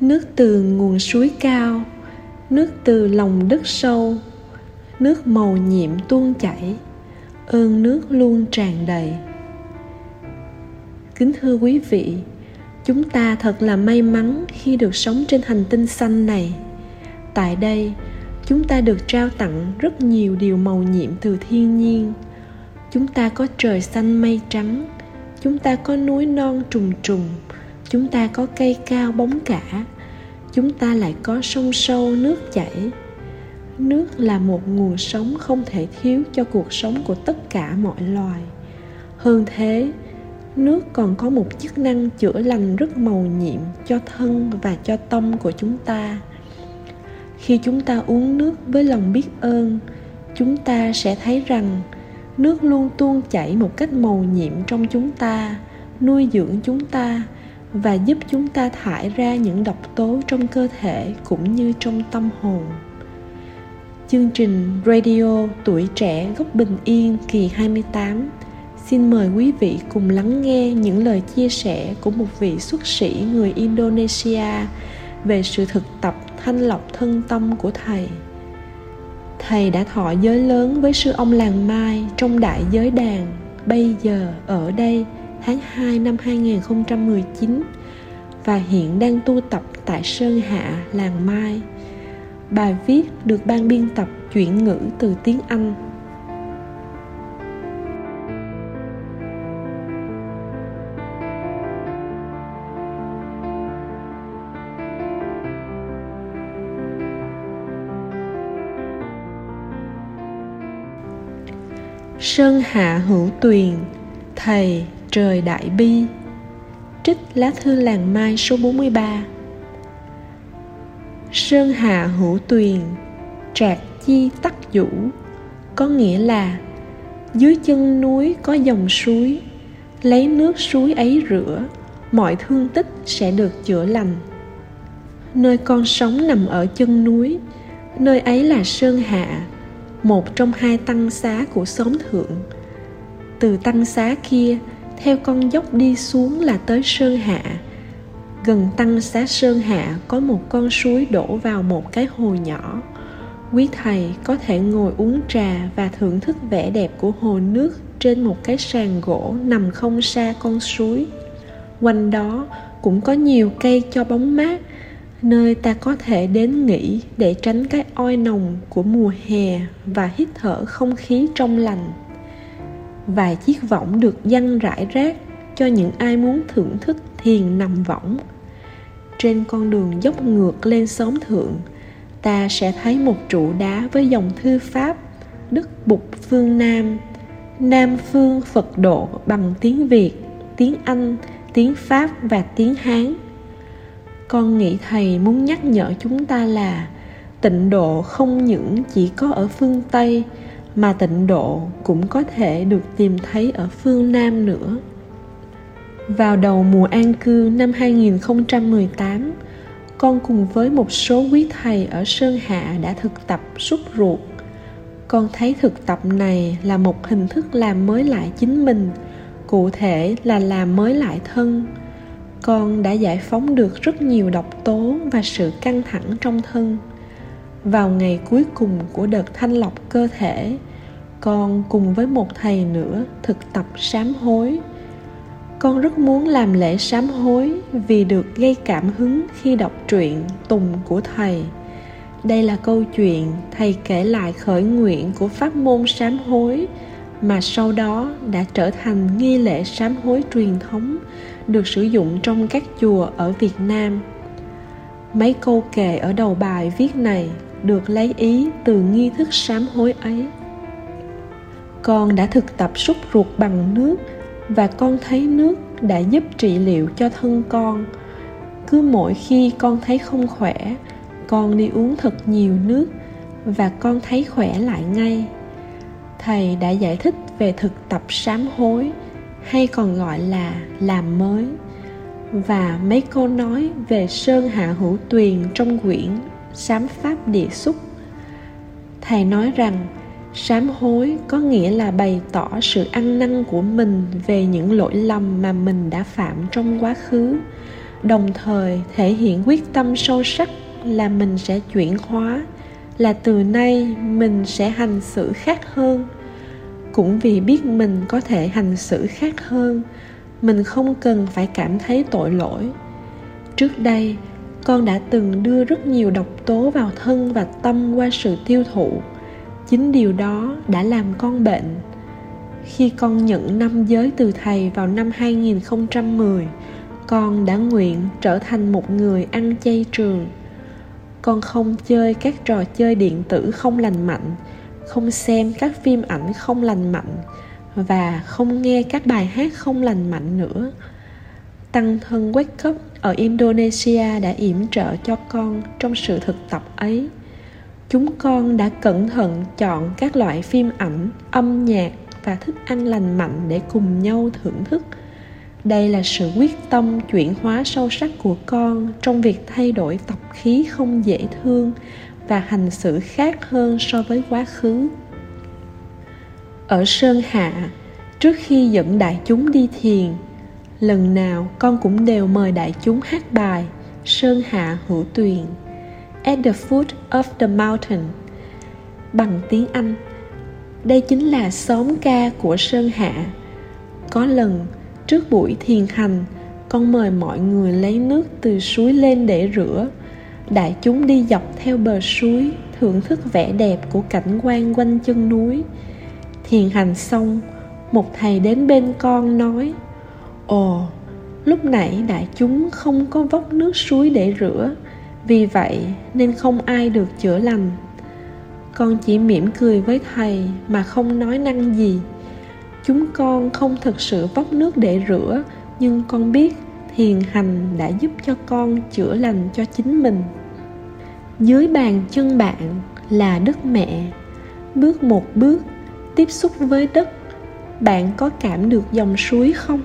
nước từ nguồn suối cao, nước từ lòng đất sâu, nước màu nhiệm tuôn chảy, ơn nước luôn tràn đầy. Kính thưa quý vị, chúng ta thật là may mắn khi được sống trên hành tinh xanh này. Tại đây, chúng ta được trao tặng rất nhiều điều màu nhiệm từ thiên nhiên. Chúng ta có trời xanh mây trắng, chúng ta có núi non trùng trùng chúng ta có cây cao bóng cả, chúng ta lại có sông sâu nước chảy. Nước là một nguồn sống không thể thiếu cho cuộc sống của tất cả mọi loài. Hơn thế, nước còn có một chức năng chữa lành rất màu nhiệm cho thân và cho tâm của chúng ta. Khi chúng ta uống nước với lòng biết ơn, chúng ta sẽ thấy rằng nước luôn tuôn chảy một cách màu nhiệm trong chúng ta, nuôi dưỡng chúng ta và giúp chúng ta thải ra những độc tố trong cơ thể cũng như trong tâm hồn. Chương trình Radio Tuổi Trẻ Gốc Bình Yên kỳ 28 Xin mời quý vị cùng lắng nghe những lời chia sẻ của một vị xuất sĩ người Indonesia về sự thực tập thanh lọc thân tâm của Thầy. Thầy đã thọ giới lớn với sư ông làng Mai trong đại giới đàn bây giờ, ở đây tháng 2 năm 2019 và hiện đang tu tập tại Sơn Hạ, làng Mai. Bài viết được ban biên tập chuyển ngữ từ tiếng Anh Sơn hạ hữu tuyền Thầy trời đại bi. Trích lá thư làng mai số 43 Sơn hạ hữu tuyền, Trạc chi tắc vũ, Có nghĩa là Dưới chân núi có dòng suối, Lấy nước suối ấy rửa, Mọi thương tích sẽ được chữa lành. Nơi con sống nằm ở chân núi, Nơi ấy là Sơn Hạ một trong hai tăng xá của xóm thượng. Từ tăng xá kia theo con dốc đi xuống là tới sơn hạ. Gần tăng xá sơn hạ có một con suối đổ vào một cái hồ nhỏ. Quý thầy có thể ngồi uống trà và thưởng thức vẻ đẹp của hồ nước trên một cái sàn gỗ nằm không xa con suối. Quanh đó cũng có nhiều cây cho bóng mát, nơi ta có thể đến nghỉ để tránh cái oi nồng của mùa hè và hít thở không khí trong lành vài chiếc võng được dăng rải rác cho những ai muốn thưởng thức thiền nằm võng. Trên con đường dốc ngược lên xóm thượng, ta sẽ thấy một trụ đá với dòng thư pháp, đức bục phương nam. Nam phương phật độ bằng tiếng việt, tiếng anh, tiếng pháp và tiếng hán. Con nghĩ thầy muốn nhắc nhở chúng ta là tịnh độ không những chỉ có ở phương tây mà tịnh độ cũng có thể được tìm thấy ở phương Nam nữa. Vào đầu mùa an cư năm 2018, con cùng với một số quý thầy ở Sơn Hạ đã thực tập xúc ruột. Con thấy thực tập này là một hình thức làm mới lại chính mình, cụ thể là làm mới lại thân, con đã giải phóng được rất nhiều độc tố và sự căng thẳng trong thân vào ngày cuối cùng của đợt thanh lọc cơ thể con cùng với một thầy nữa thực tập sám hối con rất muốn làm lễ sám hối vì được gây cảm hứng khi đọc truyện tùng của thầy đây là câu chuyện thầy kể lại khởi nguyện của pháp môn sám hối mà sau đó đã trở thành nghi lễ sám hối truyền thống được sử dụng trong các chùa ở Việt Nam. Mấy câu kệ ở đầu bài viết này được lấy ý từ nghi thức sám hối ấy. Con đã thực tập xúc ruột bằng nước và con thấy nước đã giúp trị liệu cho thân con. Cứ mỗi khi con thấy không khỏe, con đi uống thật nhiều nước và con thấy khỏe lại ngay. Thầy đã giải thích về thực tập sám hối hay còn gọi là làm mới và mấy câu nói về sơn hạ hữu tuyền trong quyển sám pháp địa xúc thầy nói rằng sám hối có nghĩa là bày tỏ sự ăn năn của mình về những lỗi lầm mà mình đã phạm trong quá khứ. Đồng thời, thể hiện quyết tâm sâu sắc là mình sẽ chuyển hóa, là từ nay mình sẽ hành xử khác hơn. Cũng vì biết mình có thể hành xử khác hơn, mình không cần phải cảm thấy tội lỗi. Trước đây, con đã từng đưa rất nhiều độc tố vào thân và tâm qua sự tiêu thụ chính điều đó đã làm con bệnh. Khi con nhận năm giới từ thầy vào năm 2010 con đã nguyện trở thành một người ăn chay trường. Con không chơi các trò chơi điện tử không lành mạnh, không xem các phim ảnh không lành mạnh, và không nghe các bài hát không lành mạnh nữa. Tăng thân wake up ở indonesia đã yểm trợ cho con trong sự thực tập ấy chúng con đã cẩn thận chọn các loại phim ảnh, âm nhạc và thức ăn lành mạnh để cùng nhau thưởng thức. Đây là sự quyết tâm chuyển hóa sâu sắc của con trong việc thay đổi tập khí không dễ thương và hành xử khác hơn so với quá khứ. Ở sơn hạ, trước khi dẫn đại chúng đi thiền, lần nào con cũng đều mời đại chúng hát bài sơn hạ hữu tuyền at the foot of the mountain. Bằng tiếng anh, đây chính là xóm ca của sơn hạ. Có lần, trước buổi thiền hành, con mời mọi người lấy nước từ suối lên để rửa. Đại chúng đi dọc theo bờ suối, thưởng thức vẻ đẹp của cảnh quan quanh chân núi. Thiền hành xong, một thầy đến bên con nói, ồ, lúc nãy đại chúng không có vốc nước suối để rửa vì vậy nên không ai được chữa lành. Con chỉ mỉm cười với thầy mà không nói năng gì. Chúng con không thực sự vóc nước để rửa, nhưng con biết thiền hành đã giúp cho con chữa lành cho chính mình. Dưới bàn chân bạn là đất mẹ. Bước một bước, tiếp xúc với đất, bạn có cảm được dòng suối không?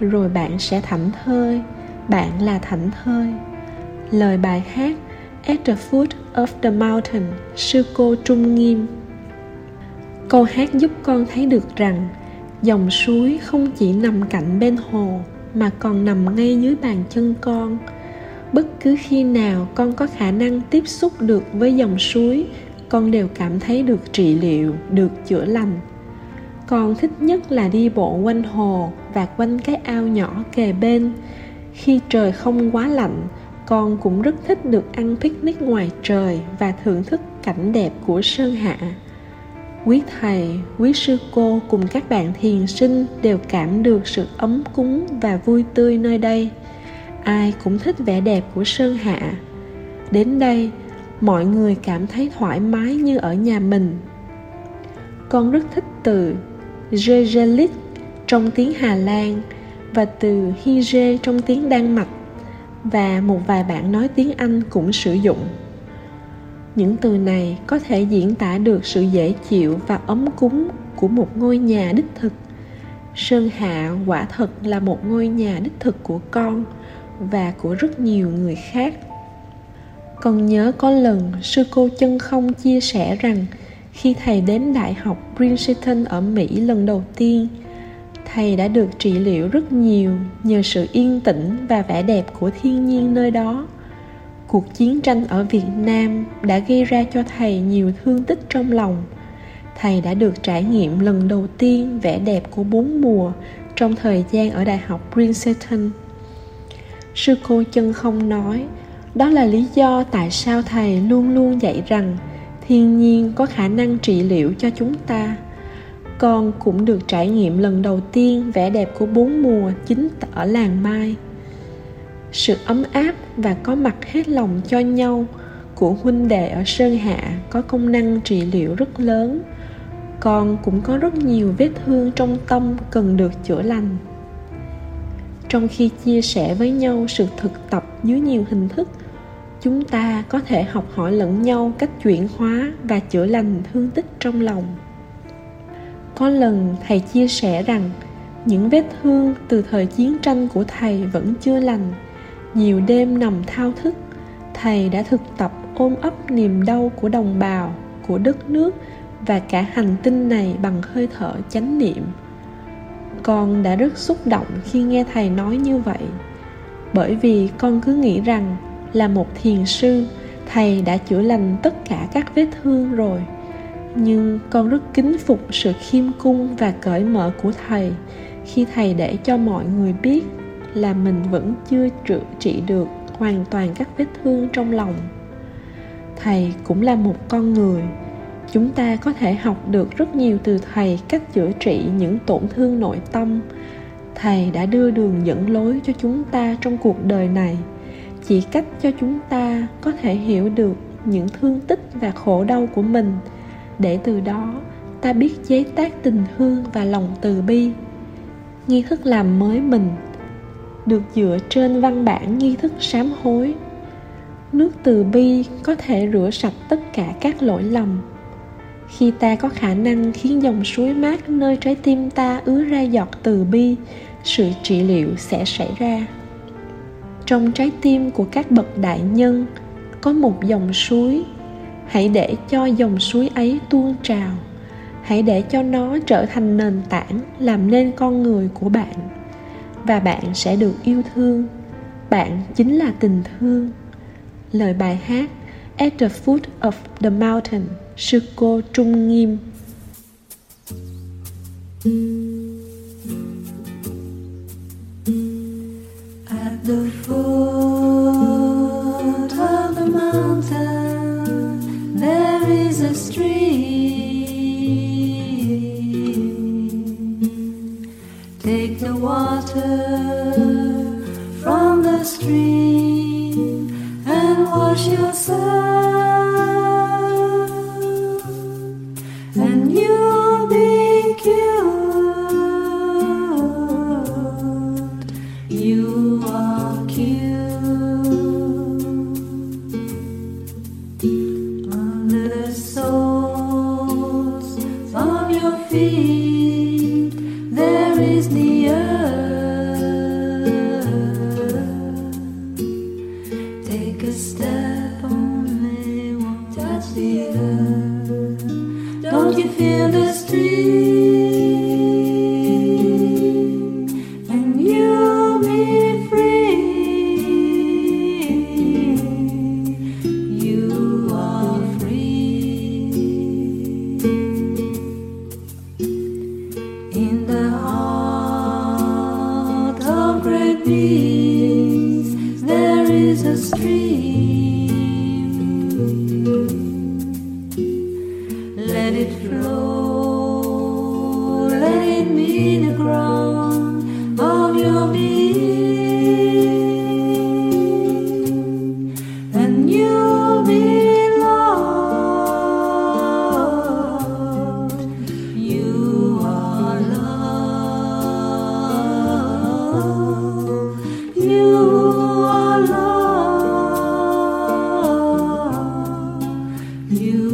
Rồi bạn sẽ thảnh thơi, bạn là thảnh thơi lời bài hát At the foot of the mountain, sư cô Trung Nghiêm. Câu hát giúp con thấy được rằng dòng suối không chỉ nằm cạnh bên hồ mà còn nằm ngay dưới bàn chân con. Bất cứ khi nào con có khả năng tiếp xúc được với dòng suối, con đều cảm thấy được trị liệu, được chữa lành. Con thích nhất là đi bộ quanh hồ và quanh cái ao nhỏ kề bên. Khi trời không quá lạnh con cũng rất thích được ăn picnic ngoài trời và thưởng thức cảnh đẹp của sơn hạ. Quý thầy, quý sư cô cùng các bạn thiền sinh đều cảm được sự ấm cúng và vui tươi nơi đây. Ai cũng thích vẻ đẹp của sơn hạ. Đến đây, mọi người cảm thấy thoải mái như ở nhà mình. Con rất thích từ Jejelit trong tiếng Hà Lan và từ Hije trong tiếng Đan Mạch và một vài bạn nói tiếng Anh cũng sử dụng. Những từ này có thể diễn tả được sự dễ chịu và ấm cúng của một ngôi nhà đích thực. Sơn Hạ quả thật là một ngôi nhà đích thực của con và của rất nhiều người khác. Con nhớ có lần sư cô chân không chia sẻ rằng khi thầy đến đại học Princeton ở Mỹ lần đầu tiên, thầy đã được trị liệu rất nhiều nhờ sự yên tĩnh và vẻ đẹp của thiên nhiên nơi đó. Cuộc chiến tranh ở việt nam đã gây ra cho thầy nhiều thương tích trong lòng. Thầy đã được trải nghiệm lần đầu tiên vẻ đẹp của bốn mùa trong thời gian ở đại học princeton. Sư cô chân không nói, đó là lý do tại sao thầy luôn luôn dạy rằng thiên nhiên có khả năng trị liệu cho chúng ta con cũng được trải nghiệm lần đầu tiên vẻ đẹp của bốn mùa chính ở làng mai. Sự ấm áp và có mặt hết lòng cho nhau của huynh đệ ở sơn hạ có công năng trị liệu rất lớn. Con cũng có rất nhiều vết thương trong tâm cần được chữa lành. Trong khi chia sẻ với nhau sự thực tập dưới nhiều hình thức, chúng ta có thể học hỏi lẫn nhau cách chuyển hóa và chữa lành thương tích trong lòng có lần thầy chia sẻ rằng, những vết thương từ thời chiến tranh của thầy vẫn chưa lành. Nhiều đêm nằm thao thức, thầy đã thực tập ôm ấp niềm đau của đồng bào, của đất nước và cả hành tinh này bằng hơi thở chánh niệm. Con đã rất xúc động khi nghe thầy nói như vậy. Bởi vì con cứ nghĩ rằng là một thiền sư, thầy đã chữa lành tất cả các vết thương rồi nhưng con rất kính phục sự khiêm cung và cởi mở của thầy. Khi thầy để cho mọi người biết là mình vẫn chưa trị, trị được hoàn toàn các vết thương trong lòng thầy cũng là một con người. Chúng ta có thể học được rất nhiều từ thầy cách chữa trị những tổn thương nội tâm. Thầy đã đưa đường dẫn lối cho chúng ta trong cuộc đời này. Chỉ cách cho chúng ta có thể hiểu được những thương tích và khổ đau của mình để từ đó, ta biết chế tác tình thương và lòng từ bi. Nghi thức làm mới mình, được dựa trên văn bản nghi thức sám hối. Nước từ bi có thể rửa sạch tất cả các lỗi lầm. Khi ta có khả năng khiến dòng suối mát nơi trái tim ta ứa ra giọt từ bi, sự trị liệu sẽ xảy ra. Trong trái tim của các bậc đại nhân, có một dòng suối hãy để cho dòng suối ấy tuôn trào. Hãy để cho nó trở thành nền tảng làm nên con người của bạn. Và bạn sẽ được yêu thương. Bạn chính là tình thương. Lời bài hát At the foot of the mountain, sư cô Trung Nghiêm. At the sun. Don't you feel the stream? Let it flow, let it be the ground of your being, and you'll be loved. You are loved. You are loved. You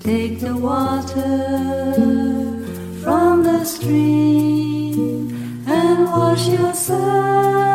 Take the water from the stream and wash yourself,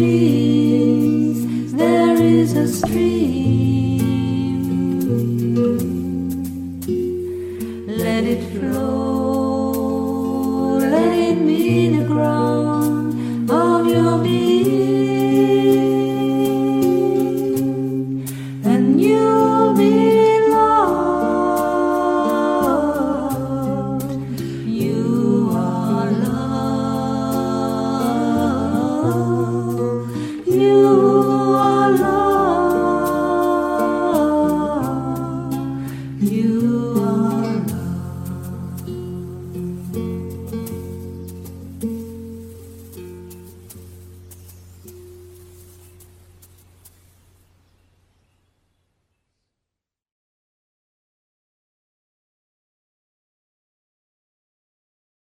peace, there is a stream. let it flow, let it be the ground